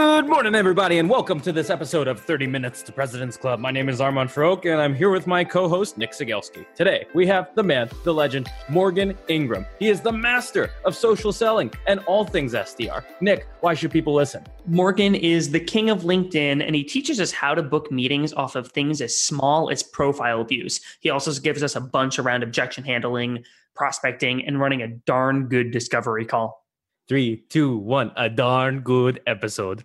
Good morning, everybody, and welcome to this episode of 30 Minutes to President's Club. My name is Armand Farrokh, and I'm here with my co host, Nick Cegelski. Today, we have the man, the legend, Morgan Ingram. He is the master of social selling and all things SDR. Nick, why should people listen? Morgan is the king of LinkedIn, and he teaches us how to book meetings off of things as small as profile views. He also gives us a bunch around objection handling, prospecting, and running a darn good discovery call. Three, two, one, a darn good episode.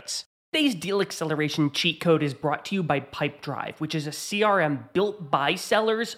Today's deal acceleration cheat code is brought to you by Pipedrive, which is a CRM built by sellers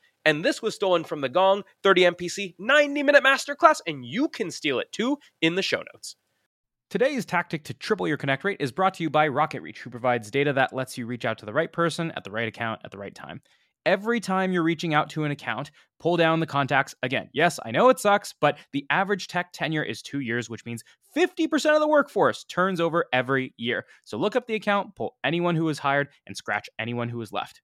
And this was stolen from the Gong 30 MPC 90 minute masterclass, and you can steal it too in the show notes. Today's tactic to triple your connect rate is brought to you by RocketReach, who provides data that lets you reach out to the right person at the right account at the right time. Every time you're reaching out to an account, pull down the contacts. Again, yes, I know it sucks, but the average tech tenure is two years, which means 50% of the workforce turns over every year. So look up the account, pull anyone who was hired, and scratch anyone who was left.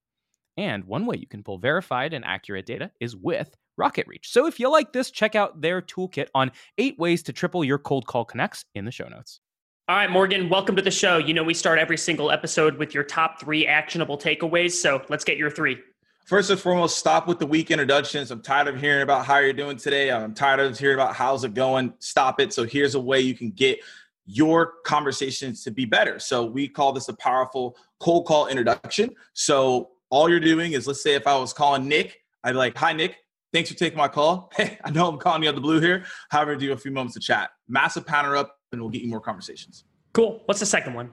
And one way you can pull verified and accurate data is with RocketReach. So if you like this, check out their toolkit on eight ways to triple your cold call connects in the show notes. All right, Morgan, welcome to the show. You know, we start every single episode with your top three actionable takeaways. So let's get your three. First and foremost, stop with the weak introductions. I'm tired of hearing about how you're doing today. I'm tired of hearing about how's it going. Stop it. So here's a way you can get your conversations to be better. So we call this a powerful cold call introduction. So all you're doing is let's say if I was calling Nick, I'd be like, hi, Nick. Thanks for taking my call. Hey, I know I'm calling you out the blue here. However, do a few moments to chat. Massive panel up, and we'll get you more conversations. Cool. What's the second one?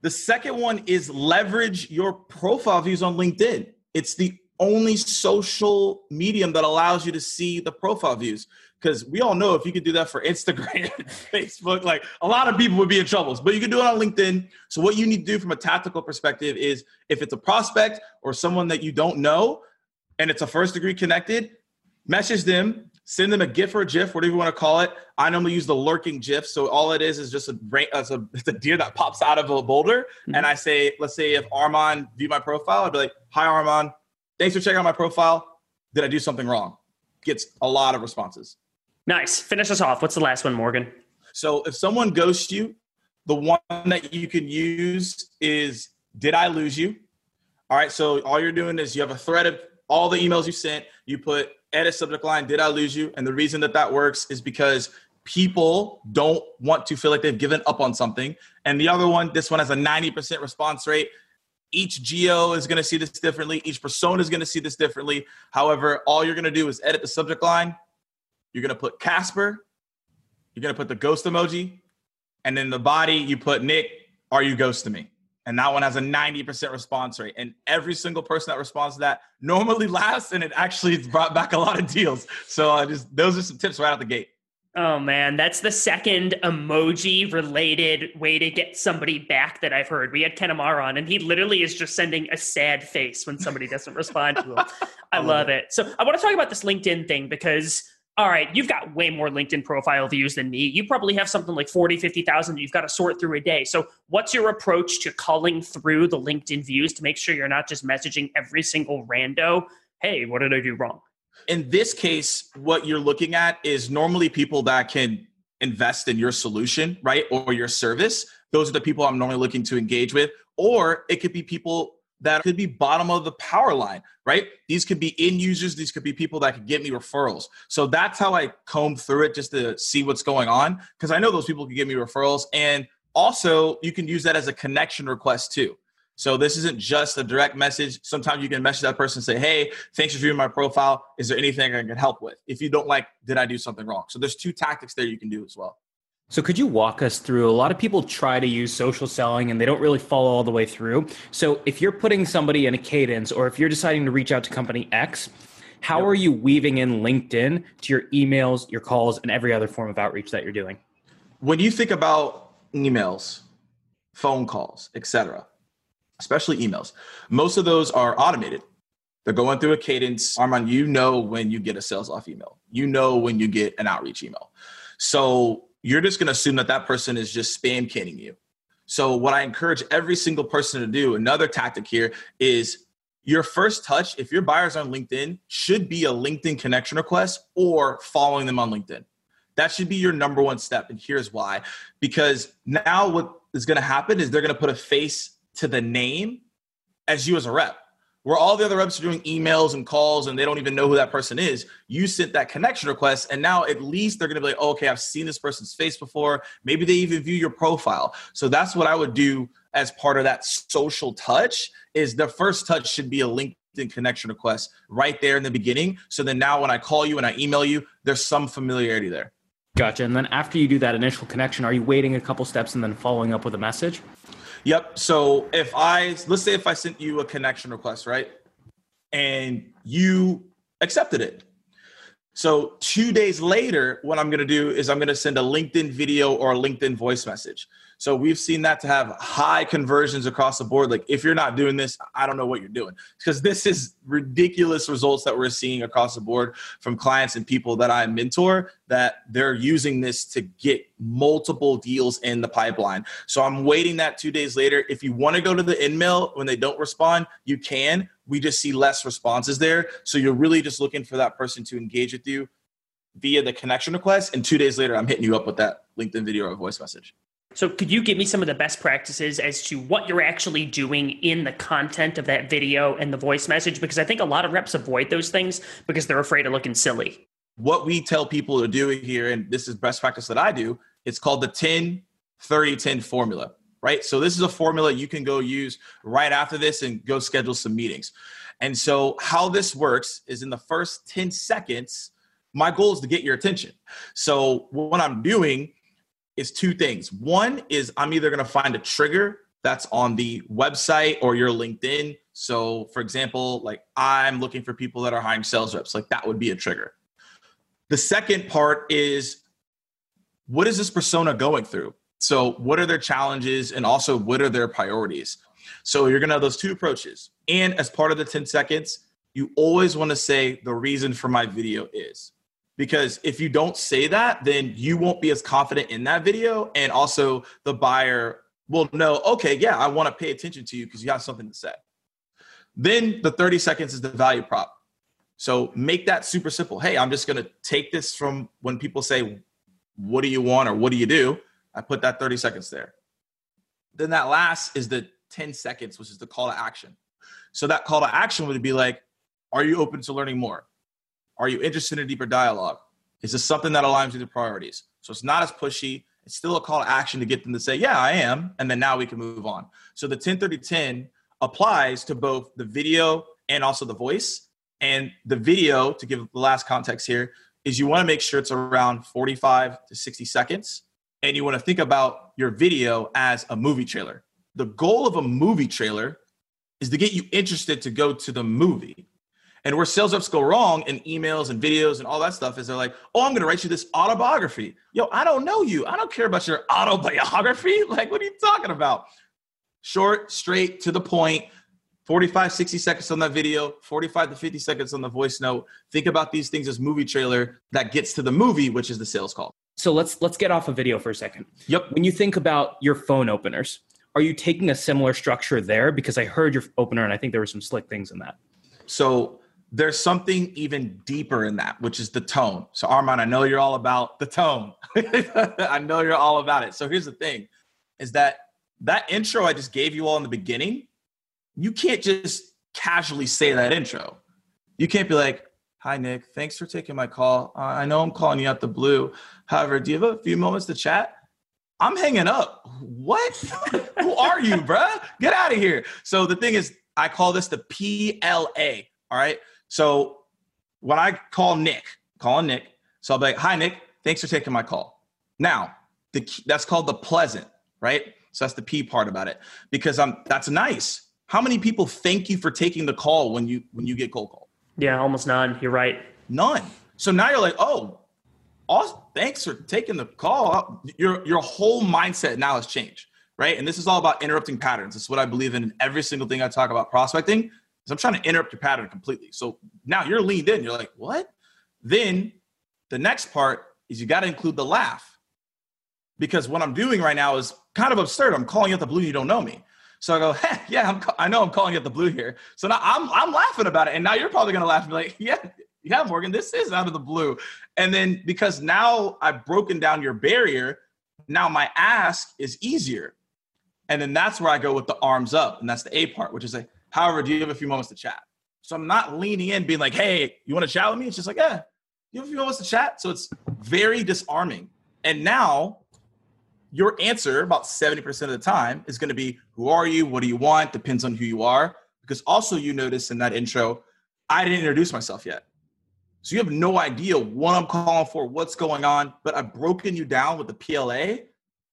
The second one is leverage your profile views on LinkedIn. It's the only social medium that allows you to see the profile views because we all know if you could do that for Instagram, Facebook, like a lot of people would be in trouble. But you can do it on LinkedIn. So what you need to do from a tactical perspective is if it's a prospect or someone that you don't know and it's a first degree connected, message them, send them a GIF or a GIF, whatever you want to call it. I normally use the lurking GIF. So all it is is just a, it's a, it's a deer that pops out of a boulder. Mm-hmm. And I say, let's say if Armand view my profile, I'd be like, hi Armand, thanks for checking out my profile. Did I do something wrong? Gets a lot of responses. Nice. Finish us off. What's the last one, Morgan? So if someone ghosts you, the one that you can use is did I lose you? All right, so all you're doing is you have a thread of all the emails you sent, you put edit subject line, did I lose you? And the reason that that works is because people don't want to feel like they've given up on something. And the other one, this one has a 90% response rate. Each geo is going to see this differently. Each persona is going to see this differently. However, all you're going to do is edit the subject line. You're going to put Casper. You're going to put the ghost emoji. And then the body, you put Nick, are you ghosting me? and that one has a 90% response rate. And every single person that responds to that normally lasts, and it actually brought back a lot of deals. So I just those are some tips right out the gate. Oh man, that's the second emoji related way to get somebody back that I've heard. We had Ken Amar on, and he literally is just sending a sad face when somebody doesn't respond to him. I, I love it. it. So I want to talk about this LinkedIn thing because all right, you've got way more LinkedIn profile views than me. You probably have something like 40, 50,000 you've got to sort through a day. So, what's your approach to culling through the LinkedIn views to make sure you're not just messaging every single rando, hey, what did I do wrong? In this case, what you're looking at is normally people that can invest in your solution, right? Or your service. Those are the people I'm normally looking to engage with. Or it could be people that could be bottom of the power line, right? These could be end users, these could be people that could get me referrals. So that's how I comb through it just to see what's going on because I know those people can give me referrals. And also, you can use that as a connection request too. So this isn't just a direct message. Sometimes you can message that person and say, "Hey, thanks for viewing my profile. Is there anything I can help with?" If you don't like, did I do something wrong? So there's two tactics there you can do as well. So, could you walk us through? A lot of people try to use social selling and they don't really follow all the way through. So, if you're putting somebody in a cadence or if you're deciding to reach out to company X, how yep. are you weaving in LinkedIn to your emails, your calls, and every other form of outreach that you're doing? When you think about emails, phone calls, etc., especially emails, most of those are automated. They're going through a cadence. Armand, you know when you get a SalesLoft email. You know when you get an outreach email. So you're just going to assume that that person is just spam canning you. So, what I encourage every single person to do, another tactic here is your first touch, if your buyer's on LinkedIn, should be a LinkedIn connection request or following them on LinkedIn. That should be your number one step. And here's why because now what is going to happen is they're going to put a face to the name as you as a rep where all the other reps are doing emails and calls and they don't even know who that person is, you sent that connection request. And now at least they're to be like, oh, okay, I've seen this person's face before. Maybe they even view your profile. So that's what I would do as part of that social touch is the first touch should be a LinkedIn connection request right there in the beginning. So then now when I call you and I email you, there's some familiarity there. Gotcha. And then after you do that initial connection, are you waiting a couple steps and then following up with a message? Yep. So if I let's say if I sent you a connection request, right? And you accepted it. So two days later, what I'm gonna do is I'm gonna send a LinkedIn video or a LinkedIn voice message. So we've seen that to have high conversions across the board. Like if you're not doing this, I don't know what you're doing because this is ridiculous results that we're seeing across the board from clients and people that I mentor that they're using this to get multiple deals in the pipeline. So I'm waiting that two days later. If you want to go to the email when they don't respond, you can. We just see less responses there. So you're really just looking for that person to engage with you via the connection request. And two days later, I'm hitting you up with that LinkedIn video or voice message. So, could you give me some of the best practices as to what you're actually doing in the content of that video and the voice message? Because I think a lot of reps avoid those things because they're afraid of looking silly. What we tell people to do here, and this is best practice that I do, it's called the 10 30 10 formula, right? So, this is a formula you can go use right after this and go schedule some meetings. And so, how this works is in the first 10 seconds, my goal is to get your attention. So, what I'm doing is two things. One is I'm either going to find a trigger that's on the website or your LinkedIn. So, for example, like I'm looking for people that are hiring sales reps, like that would be a trigger. The second part is what is this persona going through? So, what are their challenges and also what are their priorities? So, you're going to have those two approaches. And as part of the 10 seconds, you always want to say the reason for my video is because if you don't say that then you won't be as confident in that video. And also the buyer will know okay yeah i want to pay attention to you because you have something to say. Then the 30 seconds is the value prop. So make that super simple. Hey i'm just going to take this from when people say what do you want or what do you do? I put that 30 seconds there. Then that last is the 10 seconds, which is the call to action. So that call to action would be like, are you open to learning more? Are you interested in a deeper dialogue? Is this something that aligns with your priorities? So it's not as pushy. It's still a call to action to get them to say, yeah, I am. And then now we can move on. So the 10 30 10 applies to both the video and also the voice. And the video, to give the last context here, is you want to make sure it's around 45 to 60 seconds. And you want to think about your video as a movie trailer. The goal of a movie trailer is to get you interested to go to the movie. And where sales reps go wrong in emails and videos and all that stuff is they're like, oh, I'm going to write you this autobiography. Yo, I don't know you. I don't care about your autobiography. Like, what are you talking about? Short, straight, to the point. 45, 60 seconds on that video, 45 to 50 seconds on the voice note. Think about these things as movie trailer that gets to the movie, which is the sales call. So let's let's get off a of video for a second. Yep. When you think about your phone openers, are you taking a similar structure there? Because I heard your opener and I think there were some slick things in that. So there's something even deeper in that, which is the tone. So Armand, I know you're all about the tone. I know you're all about it. So here's the thing is that that intro I just gave you all in the beginning, you can't just casually say that intro. You can't be like, Hi, Nick. Thanks for taking my call. Uh, I know I'm calling you out the blue. However, do you have a few moments to chat? I'm hanging up. What? Who are you, bruh? Get out of here. So the thing is, I call this the PLA. All right. So when I call Nick, calling Nick, so I'll be like, "Hi, Nick. Thanks for taking my call." Now, the, that's called the pleasant, right? So that's the P part about it because I'm that's nice. How many people thank you for taking the call when you when you get cold call? Yeah, almost none. You're right. None. So now you're like, oh, awesome. thanks for taking the call. Uh, your your whole mindset now has changed, right? And this is all about interrupting patterns. It's what I believe in in every single thing I talk about prospecting. I'm trying to interrupt your pattern completely. So now you're leaned in. You're like, what? Then the next part is you got to include the laugh because what I'm doing right now is kind of absurd. I'm calling you at the blue. You don't know me. So I go, hey, yeah, I'm, I know I'm calling you at the blue here. So now I'm, I'm laughing about it. And now you're probably going to laugh and be like, yeah, yeah, Morgan, this is out of the blue. And then because now I've broken down your barrier, now my ask is easier. And then that's where I go with the arms up. And that's the A part, which is like, however, do you have a few moments to chat? So I'm not leaning in, being like, hey, you want to chat with me? It's just like, yeah, you have a few moments to chat. So it's very disarming. And now your answer about 70% of the time is going to be who are you what do you want depends on who you are because also you notice in that intro i didn't introduce myself yet so you have no idea what i'm calling for what's going on but i've broken you down with the pla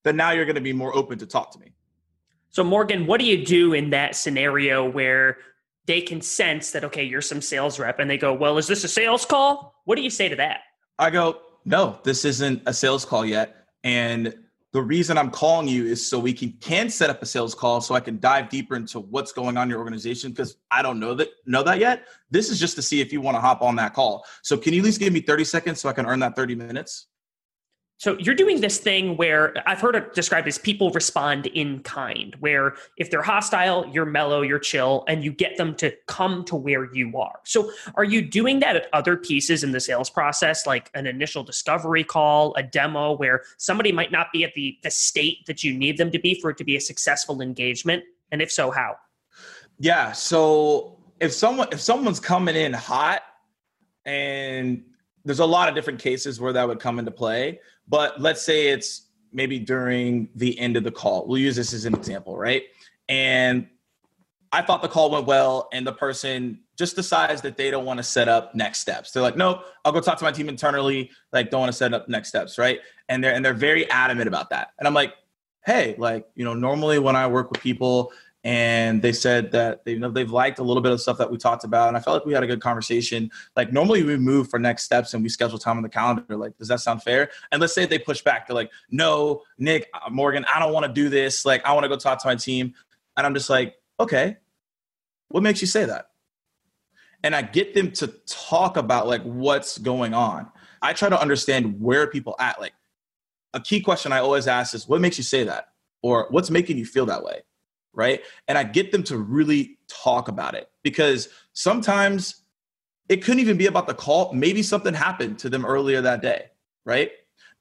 then now you're going to be more open to talk to me so morgan what do you do in that scenario where they can sense that okay you're some sales rep and they go well is this a sales call what do you say to that i go no this isn't a sales call yet and the reason I'm calling you is so we can can set up a sales call so I can dive deeper into what's going on in your organization because I don't know that know that yet. This is just to see if you want to hop on that call. So can you at least give me 30 seconds so I can earn that 30 minutes? So you're doing this thing where I've heard it described as people respond in kind, where if they're hostile, you're mellow, you're chill, and you get them to come to where you are. So are you doing that at other pieces in the sales process, like an initial discovery call, a demo where somebody might not be at the, the state that you need them to be for it to be a successful engagement? And if so, how? Yeah. So if someone if someone's coming in hot and there's a lot of different cases where that would come into play but let's say it's maybe during the end of the call. We'll use this as an example, right? And I thought the call went well, and the person just decides that they don't want to set up next steps. They're like, nope, I'll go talk to my team internally. Like, don't want to set up next steps, right?" And they're and they're very adamant about that. And I'm like, "Hey, like, you know, normally when I work with people, and they said that they you know they've liked a little bit of stuff that we talked about and i felt like we had a good conversation. Like normally we move for next steps and we schedule time on the calendar. Like does that sound fair? And let's say they push back. They're like no nick uh, morgan i don't want to do this. Like i want to go talk to my team. And i'm just like okay. What makes you say that? And i get them to talk about like what's going on. I try to understand where people at. Like a key question i always ask is what makes you say that? Or what's making you feel that way right? And I get them to really talk about it because sometimes it couldn't even be about the call. Maybe something happened to them earlier that day, right?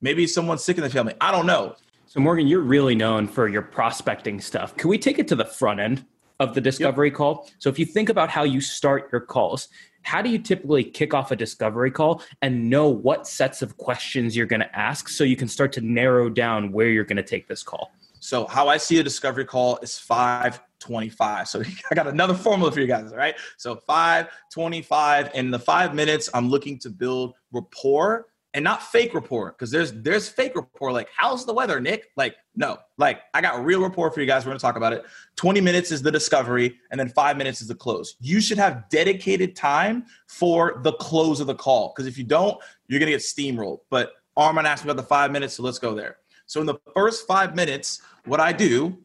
Maybe someone's sick in the family. I don't know. So, Morgan, you're really known for your prospecting stuff. Can we take it to the front end of the discovery yep. call? So, if you think about how you start your calls, how do you typically kick off a discovery call and know what sets of questions you're going to ask so you can start to narrow down where you're going to take this call? So, how I see a discovery call is 525. So, I got another formula for you guys, all right? So, 525. In the five minutes, I'm looking to build rapport and not fake rapport because there's there's fake rapport. Like how's the weather nick? Like no. Like i got real rapport for you guys. We're going to talk about it. 20 minutes is the discovery and then five minutes is the close. You should have dedicated time for the close of the call because if you don't you're going to get steamrolled. But armand asked me about the five minutes so let's go there so in the first five minutes what i do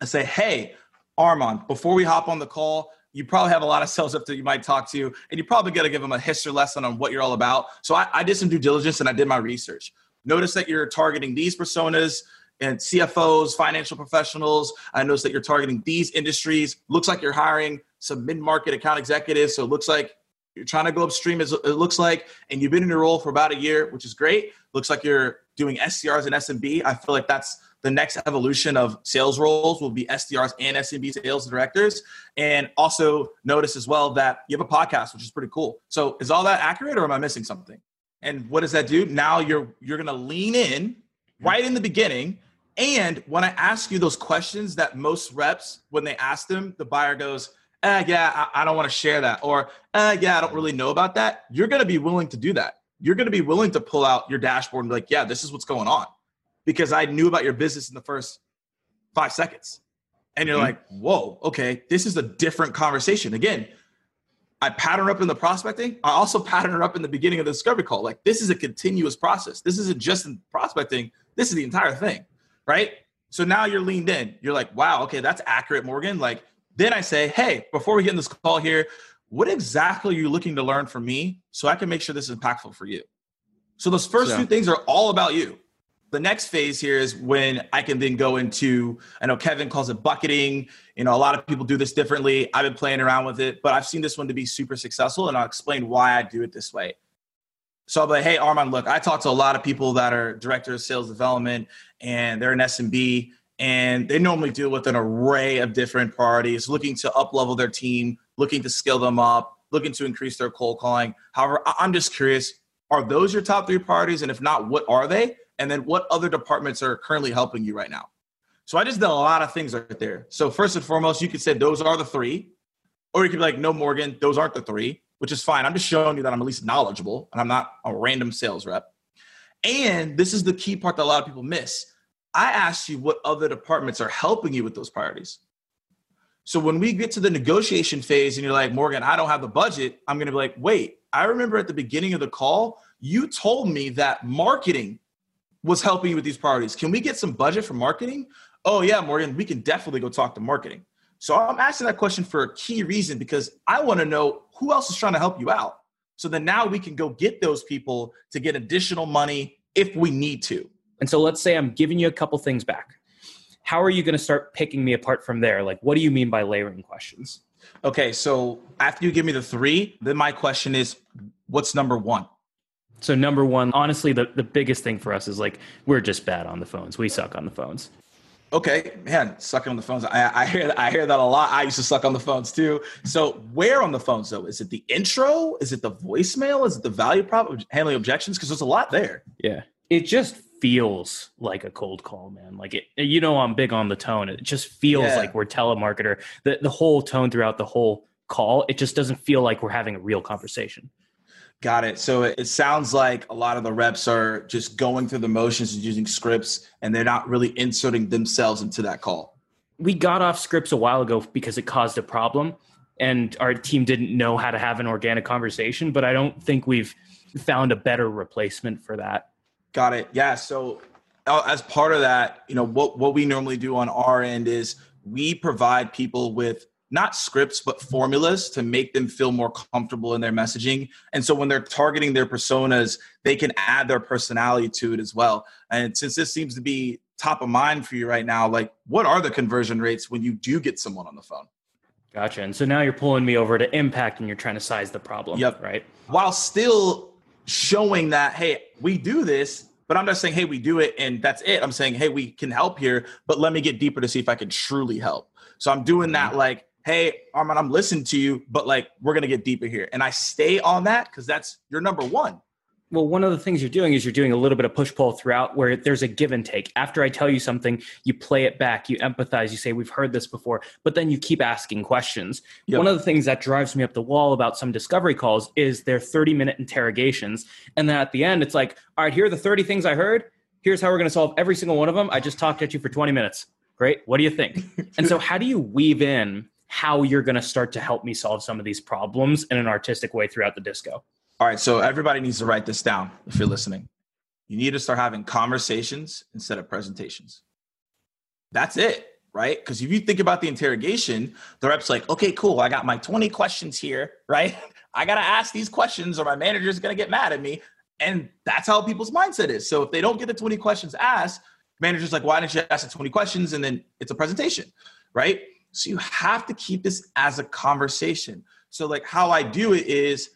i say hey armand before we hop on the call you probably have a lot of sales that you might talk to, and you probably got to give them a history lesson on what you're all about. So I, I, did some due diligence and I did my research. Notice that you're targeting these personas and CFOs, financial professionals. I notice that you're targeting these industries. Looks like you're hiring some mid-market account executives. So it looks like you're trying to go upstream. As it looks like, and you've been in your role for about a year, which is great. Looks like you're doing SDRs and SMB. I feel like that's the next evolution of sales roles will be SDRs and SMB sales directors. And also notice as well that you have a podcast, which is pretty cool. So is all that accurate or am I missing something? And what does that do? Now you're you're gonna lean in right in the beginning. And when I ask you those questions that most reps, when they ask them, the buyer goes, uh, yeah, I, I don't want to share that. Or, uh, yeah, I don't really know about that. You're going to be willing to do that. You're going to be willing to pull out your dashboard and be like, yeah, this is what's going on because I knew about your business in the first five seconds. And you're mm-hmm. like, whoa, okay, this is a different conversation. Again, I pattern up in the prospecting. I also pattern up in the beginning of the discovery call. Like this is a continuous process. This isn't just in prospecting. This is the entire thing, right? So now you're leaned in. You're like, wow, okay, that's accurate, Morgan. Like then I say, hey, before we get in this call here, what exactly are you looking to learn from me so I can make sure this is impactful for you? So those first so, two things are all about you the next phase here is when I can then go into, I know Kevin calls it bucketing. You know, a lot of people do this differently. I've been playing around with it, but I've seen this one to be super successful, and I'll explain why I do it this way. So I'll be like, hey, Armand, look, I talk to a lot of people that are directors of sales development and they're an SMB, and they normally deal with an array of different priorities, looking to up level their team, looking to scale them up, looking to increase their cold calling. However, I'm just curious, are those your top three priorities? And if not, what are they? and then what other departments are currently helping you right now. So I just did a lot of things right there. So first and foremost, you could say those are the three, or you could be like, no, Morgan, those aren't the three, which is fine. I'm just showing you that I'm at least knowledgeable and I'm not a random sales rep. And this is the key part that a lot of people miss. I asked you what other departments are helping you with those priorities. So when we get to the negotiation phase and you're like, Morgan, I don't have the budget, I'm going to be like, wait, I remember at the beginning of the call, you told me that marketing was helping you with these priorities. Can we get some budget for marketing? Oh, yeah, Morgan, we can definitely go talk to marketing. So I'm asking that question for a key reason because I want to know who else is trying to help you out. So then now we can go get those people to get additional money if we need to. And so let's say I'm giving you a couple things back. How are you going to start picking me apart from there? Like, what do you mean by layering questions? Okay, so after you give me the three, then my question is what's number one? So number one, honestly, the, the biggest thing for us is like we're just bad on the phones. We suck on the phones. Okay, man, sucking on the phones. I, I hear I hear that a lot. I used to suck on the phones too. So where on the phones though? Is it the intro? Is it the voicemail? Is it the value prop handling objections? Because there's a lot there. Yeah, it just feels like a cold call, man. Like it, you know, I'm big on the tone. It just feels yeah. like we're telemarketer. The the whole tone throughout the whole call, it just doesn't feel like we're having a real conversation. Got it. So it sounds like a lot of the reps are just going through the motions and using scripts, and they're not really inserting themselves into that call. We got off scripts a while ago because it caused a problem, and our team didn't know how to have an organic conversation. But I don't think we've found a better replacement for that. Got it. Yeah. So uh, as part of that, you know, what what we normally do on our end is we provide people with not scripts but formulas to make them feel more comfortable in their messaging. And so when they're targeting their personas they can add their personality to it as well. And since this seems to be top of mind for you right now like what are the conversion rates when you do get someone on the phone? Gotcha. And so now you're pulling me over to impact and you're trying to size the problem yep. right? While still showing that hey we do this But I'm not saying, hey, we do it and that's it. I'm saying, hey, we can help here, but let me get deeper to see if I can truly help. So I'm doing that mm-hmm. like, hey, Armand, I'm listening to you, but like we're gonna get deeper here. And I stay on that because that's your number one well, one of the things you're doing is you're doing a little bit of push pull throughout where there's a give and take. After I tell you something, you play it back, you empathize, you say, We've heard this before, but then you keep asking questions. Yep. One of the things that drives me up the wall about some discovery calls is their 30 minute interrogations. And then at the end, it's like, All right, here are the 30 things I heard. Here's how we're going to solve every single one of them. I just talked at you for 20 minutes. Great. What do you think? and so, how do you weave in how you're going to start to help me solve some of these problems in an artistic way throughout the disco? All right, so everybody needs to write this down if you're listening. You need to start having conversations instead of presentations. That's it, right? Because if you think about the interrogation, the rep's like, okay, cool, I got my 20 questions here, right? I got to ask these questions or my manager's going to get mad at me. And that's how people's mindset is. So if they don't get the 20 questions asked, manager's like, why didn't you ask the 20 questions? And then it's a presentation, right? So you have to keep this as a conversation. So like how I do it is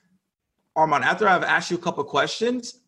Armand, after I've asked you a couple questions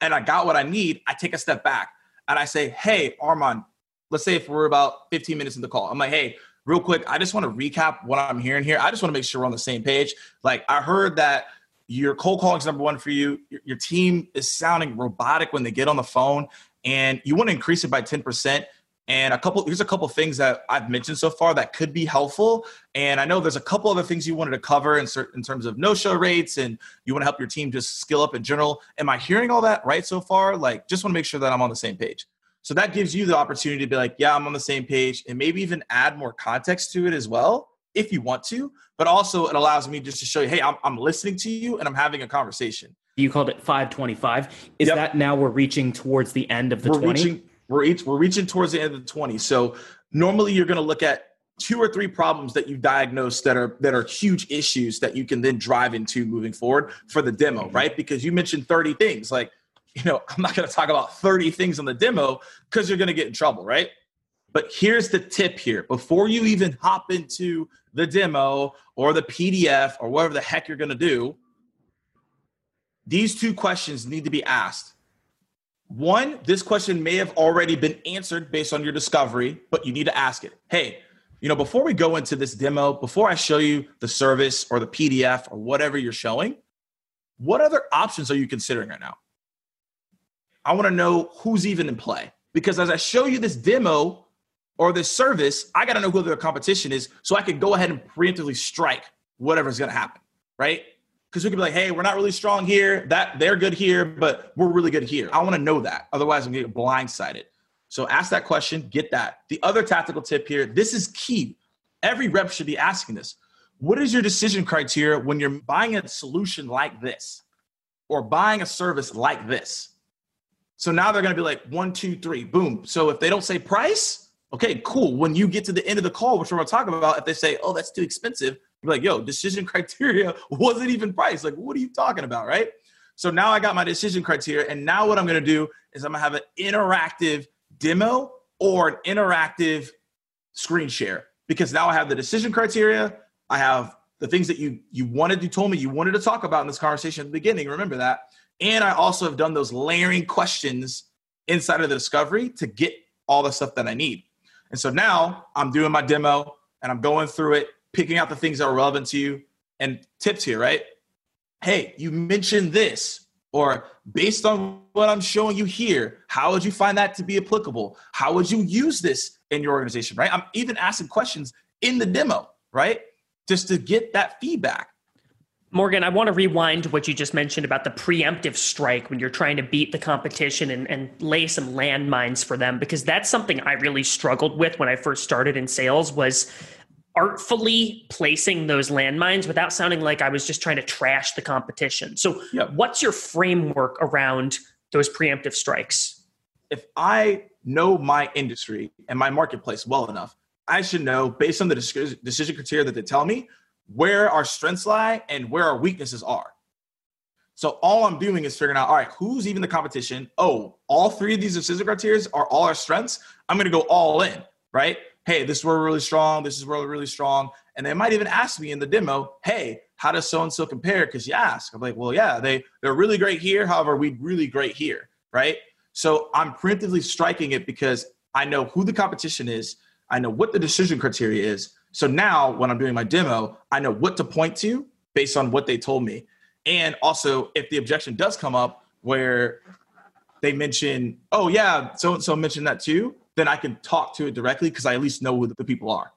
and I got what I need, I take a step back and I say, Hey, Armand, let's say if we're about 15 minutes in the call, I'm like, Hey, real quick, I just want to recap what I'm hearing here. I just want to make sure we're on the same page. Like, I heard that your cold calling is number one for you. Your, your team is sounding robotic when they get on the phone, and you want to increase it by 10% and a couple here's a couple things that I've mentioned so far that could be helpful. And I know there's a couple other things you wanted to cover in in terms of no-show rates and you want to help your team just skill up in general. Am I hearing all that right so far? Like just want to make sure that I'm on the same page. So that gives you the opportunity to be like, yeah, I'm on the same page and maybe even add more context to it as well if you want to. But also it allows me just to show you, hey, I'm, I'm listening to you and I'm having a conversation. You called it 525. Is yep. that now we're reaching towards the end of the we're 20? Reaching, we're each we're reaching towards the end of the 20. So normally you're going to look at two or three problems that you diagnose that are that are huge issues that you can then drive into moving forward for the demo, mm-hmm. right? Because you mentioned 30 things. Like, you know, I'm not going to talk about 30 things on the demo because you're going to get in trouble, right? But here's the tip here. Before you even hop into the demo or the PDF or whatever the heck you're going to do, these two questions need to be asked. One, this question may have already been answered based on your discovery, but you need to ask it. Hey, you know, before we go into this demo, before I show you the service or the PDF or whatever you're showing, what other options are you considering right now? I want to know who's even in play because as I show you this demo or this service, I got to know who the competition is so I can go ahead and preemptively strike whatever's going to happen, right? Because we could be like, hey, we're not really strong here. That they're good here, but we're really good here. I want to know that. Otherwise, I'm getting blindsided. So ask that question, get that. The other tactical tip here, this is key. Every rep should be asking this. What is your decision criteria when you're buying a solution like this or buying a service like this? So now they're going to be like one, two, three, boom. So if they don't say price, okay, cool. When you get to the end of the call, which we're going to talk about, if they say, oh, that's too expensive, like, yo, decision criteria wasn't even price. Like, what are you talking about, right? So now I got my decision criteria, and now what I'm gonna do is I'm gonna have an interactive demo or an interactive screen share because now I have the decision criteria. I have the things that you you wanted, you told me you wanted to talk about in this conversation at the beginning. Remember that. And I also have done those layering questions inside of the discovery to get all the stuff that I need. And so now I'm doing my demo and I'm going through it picking out the things that are relevant to you and tips here, right? Hey, you mentioned this, or based on what I'm showing you here, how would you find that to be applicable? How would you use this in your organization, right? I'm even asking questions in the demo, right? Just to get that feedback. Morgan, I want to rewind what you just mentioned about the preemptive strike when you're trying to beat the competition and, and lay some landmines for them, because that's something I really struggled with when I first started in sales was artfully placing those landmines without sounding like I was just trying to trash the competition. So, yep. what's your framework around those preemptive strikes? If I know my industry and my marketplace well enough, I should know based on the decision criteria that they tell me where our strengths lie and where our weaknesses are. So all I'm doing is figuring out, all right, who's even the competition? Oh, all three of these decision criteria are all our strengths. I'm going to go all in, right? Hey, this is where we're really strong. This is where we're really strong. And they might even ask me in the demo, hey, how does so and so compare? Because you ask. I'm like, well, yeah, they they're really great here. However, we're really great here, right? So I'm preemptively striking it because I know who the competition is. I know what the decision criteria is. So now when I'm doing my demo, I know what to point to based on what they told me. And also, if the objection does come up where they mention, oh, yeah, so and so mentioned that too, then I can talk to it directly because I at least know who the people are.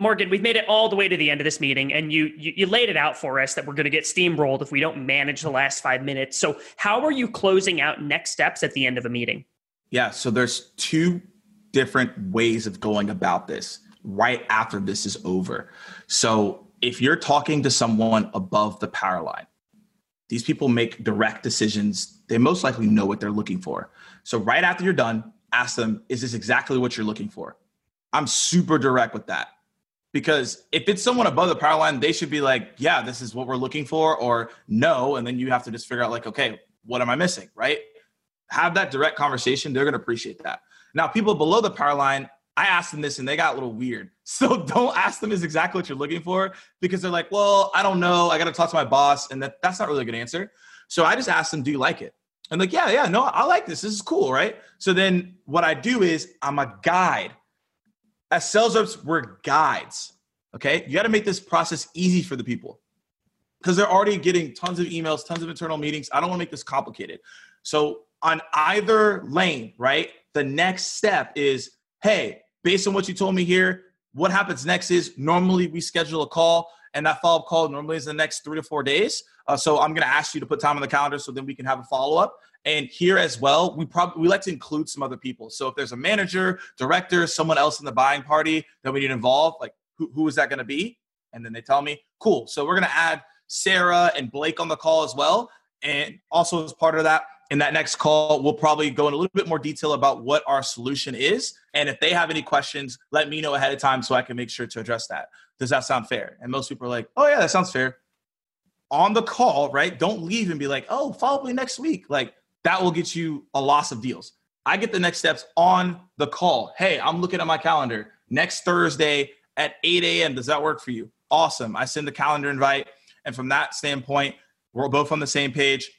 Morgan, we've made it all the way to the end of this meeting, and you you, you laid it out for us that we're going to get steamrolled if we don't manage the last five minutes. So, how are you closing out next steps at the end of a meeting? Yeah, so there's two different ways of going about this right after this is over. So, if you're talking to someone above the power line, these people make direct decisions. They most likely know what they're looking for. So, right after you're done, ask them, is this exactly what you're looking for? I'm super direct with that because if it's someone above the power line, they should be like, yeah, this is what we're looking for, or no. And then you have to just figure out, like, okay, what am I missing? Right? Have that direct conversation. They're going to appreciate that. Now, people below the power line, I asked them this and they got a little weird. So don't ask them is exactly what you're looking for because they're like, well, I don't know. I got to talk to my boss. And that, that's not really a good answer. So I just asked them, do you like it? And like, yeah, yeah, no, I like this. This is cool, right? So then what I do is I'm a guide as sales reps, we're guides. Okay. You got to make this process easy for the people because they're already getting tons of emails, tons of internal meetings. I don't want to make this complicated. So, on either lane, right, the next step is hey, based on what you told me here, what happens next is normally we schedule a call, and that follow up call normally is the next three to four days. Uh, so, I'm going to ask you to put time on the calendar so then we can have a follow up. And here as well, we probably we like to include some other people. So if there's a manager, director, someone else in the buying party that we need involved, like who, who is that going to be? And then they tell me, cool. So we're going to add Sarah and Blake on the call as well. And also as part of that, in that next call, we'll probably go in a little bit more detail about what our solution is. And if they have any questions, let me know ahead of time so I can make sure to address that. Does that sound fair? And most people are like, oh, yeah, that sounds fair. On the call, right? Don't leave and be like, oh, follow me next week. Like, that will get you a loss of deals. I get the next steps on the call. Hey, I'm looking at my calendar next Thursday at 8 a.m. Does that work for you? Awesome. I send the calendar invite. And from that standpoint, we're both on the same page.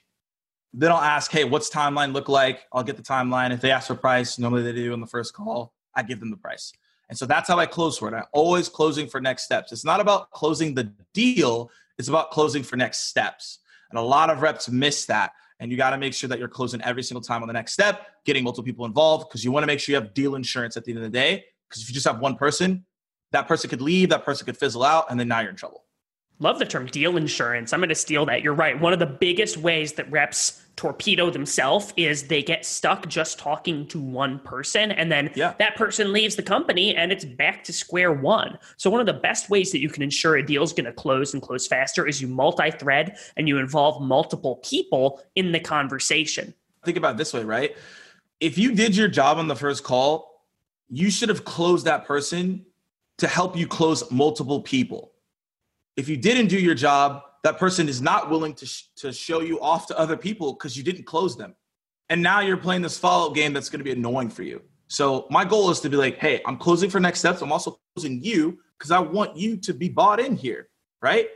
Then I'll ask, hey, what's timeline look like? I'll get the timeline. If they ask for price, normally they do on the first call, I give them the price. And so that's how I close for it. I'm always closing for next steps. It's not about closing the deal, it's about closing for next steps. And a lot of reps miss that. And you got to make sure that you're closing every single time on the next step, getting multiple people involved because you want to make sure you have deal insurance at the end of the day. Because if you just have one person, that person could leave, that person could fizzle out, and then now you're in trouble. Love the term deal insurance. I'm going to steal that. You're right. One of the biggest ways that reps torpedo themselves is they get stuck just talking to one person and then yeah. that person leaves the company and it's back to square one. So one of the best ways that you can ensure a deal is going to close and close faster is you multi-thread and you involve multiple people in the conversation. Think about this way, right? If you did your job on the first call, you should have closed that person to help you close multiple people if you didn't do your job, that person is not willing to, sh- to show you off to other people because you didn't close them. And now you're playing this follow up game that's going to be annoying for you. So my goal is to be like, hey, I'm closing for next steps. I'm also closing you because I want you to be bought in here, right?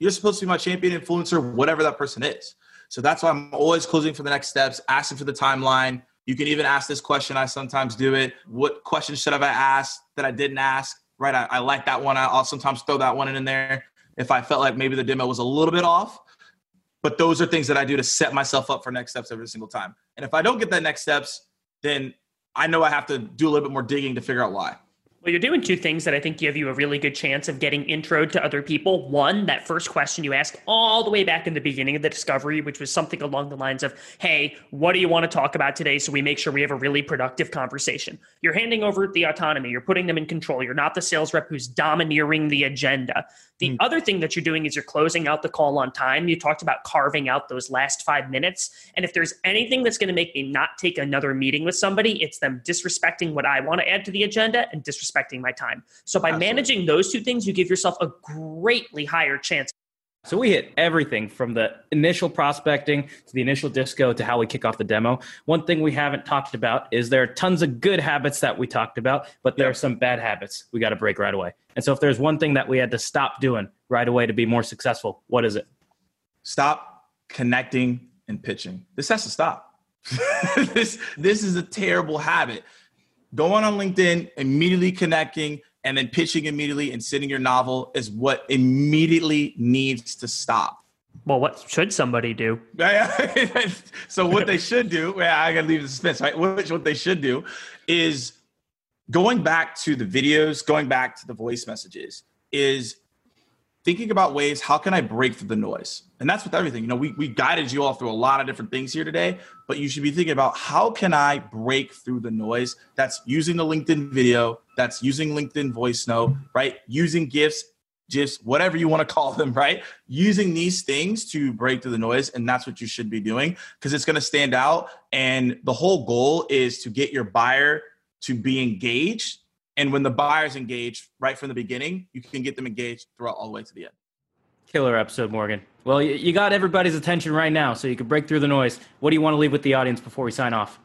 You're supposed to be my champion influencer, whatever that person is. So that's why I'm always closing for the next steps, asking for the timeline. You can even ask this question. I sometimes do it. What question should have I asked that I didn't ask? Right. I, I like that one. I'll sometimes throw that one in there if I felt like maybe the demo was a little bit off. But those are things that I do to set myself up for next steps every single time. And if I don't get that next steps, then I know I have to do a little bit more digging to figure out why. Well, you're doing two things that I think give you a really good chance of getting introed to other people. One, that first question you ask all the way back in the beginning of the discovery, which was something along the lines of, Hey, what do you want to talk about today? So we make sure we have a really productive conversation. You're handing over the autonomy, you're putting them in control. You're not the sales rep who's domineering the agenda. The mm. other thing that you're doing is you're closing out the call on time. You talked about carving out those last five minutes. And if there's anything that's going to make me not take another meeting with somebody, it's them disrespecting what I want to add to the agenda and disrespecting my time. So by Absolutely. managing those two things, you give yourself a greatly higher chance so we hit everything from the initial prospecting to the initial disco to how we kick off the demo. One thing we haven't talked about is there are tons of good habits that we talked about, but there yep. are some bad habits we got to break right away. And so if there's one thing that we had to stop doing right away to be more successful, what is it? Stop connecting and pitching. This has to stop. this this is a terrible habit. Going on LinkedIn, immediately connecting, and then pitching immediately and sending your novel is what immediately needs to stop. Well, what should somebody do? so what they should do, yeah, I gotta leave the suspense, right? What, what they should do is going back to the videos, going back to the voice messages, is thinking about ways how can I break through the noise? And that's with everything. You know, we, we guided you all through a lot of different things here today, but you should be thinking about how can I break through the noise that's using the LinkedIn video, that's using LinkedIn voice note, right? Using GIFs, GIFs, whatever you want to call them, right? Using these things to break through the noise. And that's what you should be doing because it's going to stand out. And the whole goal is to get your buyer to be engaged. And when the buyer's engaged right from the beginning, you can get them engaged throughout all the way to the end. Killer episode, Morgan. Well, you got everybody's attention right now, so you can break through the noise. What do you want to leave with the audience before we sign off?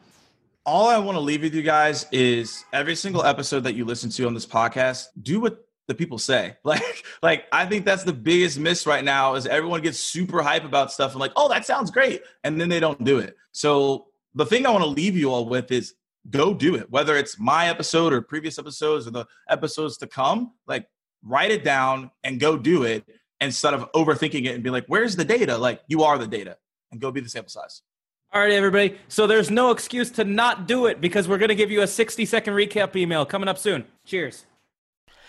All I want to leave with you guys is every single episode that you listen to on this podcast, do what the people say. Like, like I think that's the biggest miss right now is everyone gets super hype about stuff and like, oh, that sounds great, and then they don't do it. So the thing I want to leave you all with is go do it. Whether it's my episode or previous episodes or the episodes to come, like write it down and go do it instead of overthinking it and be like, where's the data? Like you are the data and go be the sample size. All right, everybody. So there's no excuse to not do it because we're going to give you a 60 second recap email coming up soon. Cheers.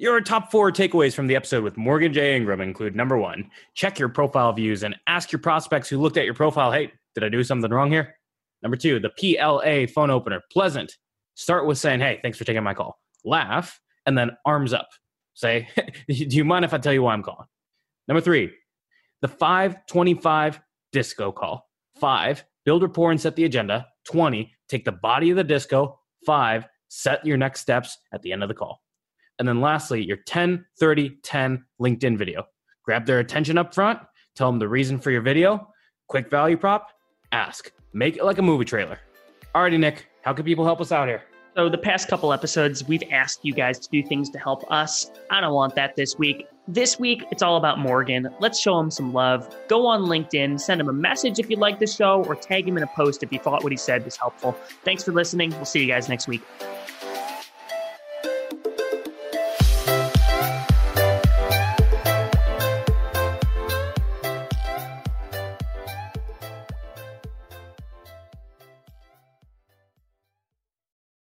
Your top four takeaways from the episode with Morgan J. Ingram include number one, check your profile views and ask your prospects who looked at your profile, hey, did I do something wrong here? Number two, the PLA phone opener, pleasant. Start with saying, hey, thanks for taking my call. Laugh, and then arms up. Say, do you mind if I tell you why I'm calling? Number three, the 525 disco call. Five, build rapport and set the agenda. 20, take the body of the disco. Five, set your next steps at the end of the call. And then lastly, your 10, 30, 10 LinkedIn video. Grab their attention up front, tell them the reason for your video, quick value prop, ask. Make it like a movie trailer. Alrighty, Nick, how can people help us out here? So, the past couple episodes, we've asked you guys to do things to help us. I don't want that this week. This week, it's all about Morgan. Let's show him some love. Go on LinkedIn, send him a message if you like the show, or tag him in a post if you thought what he said was helpful. Thanks for listening. We'll see you guys next week.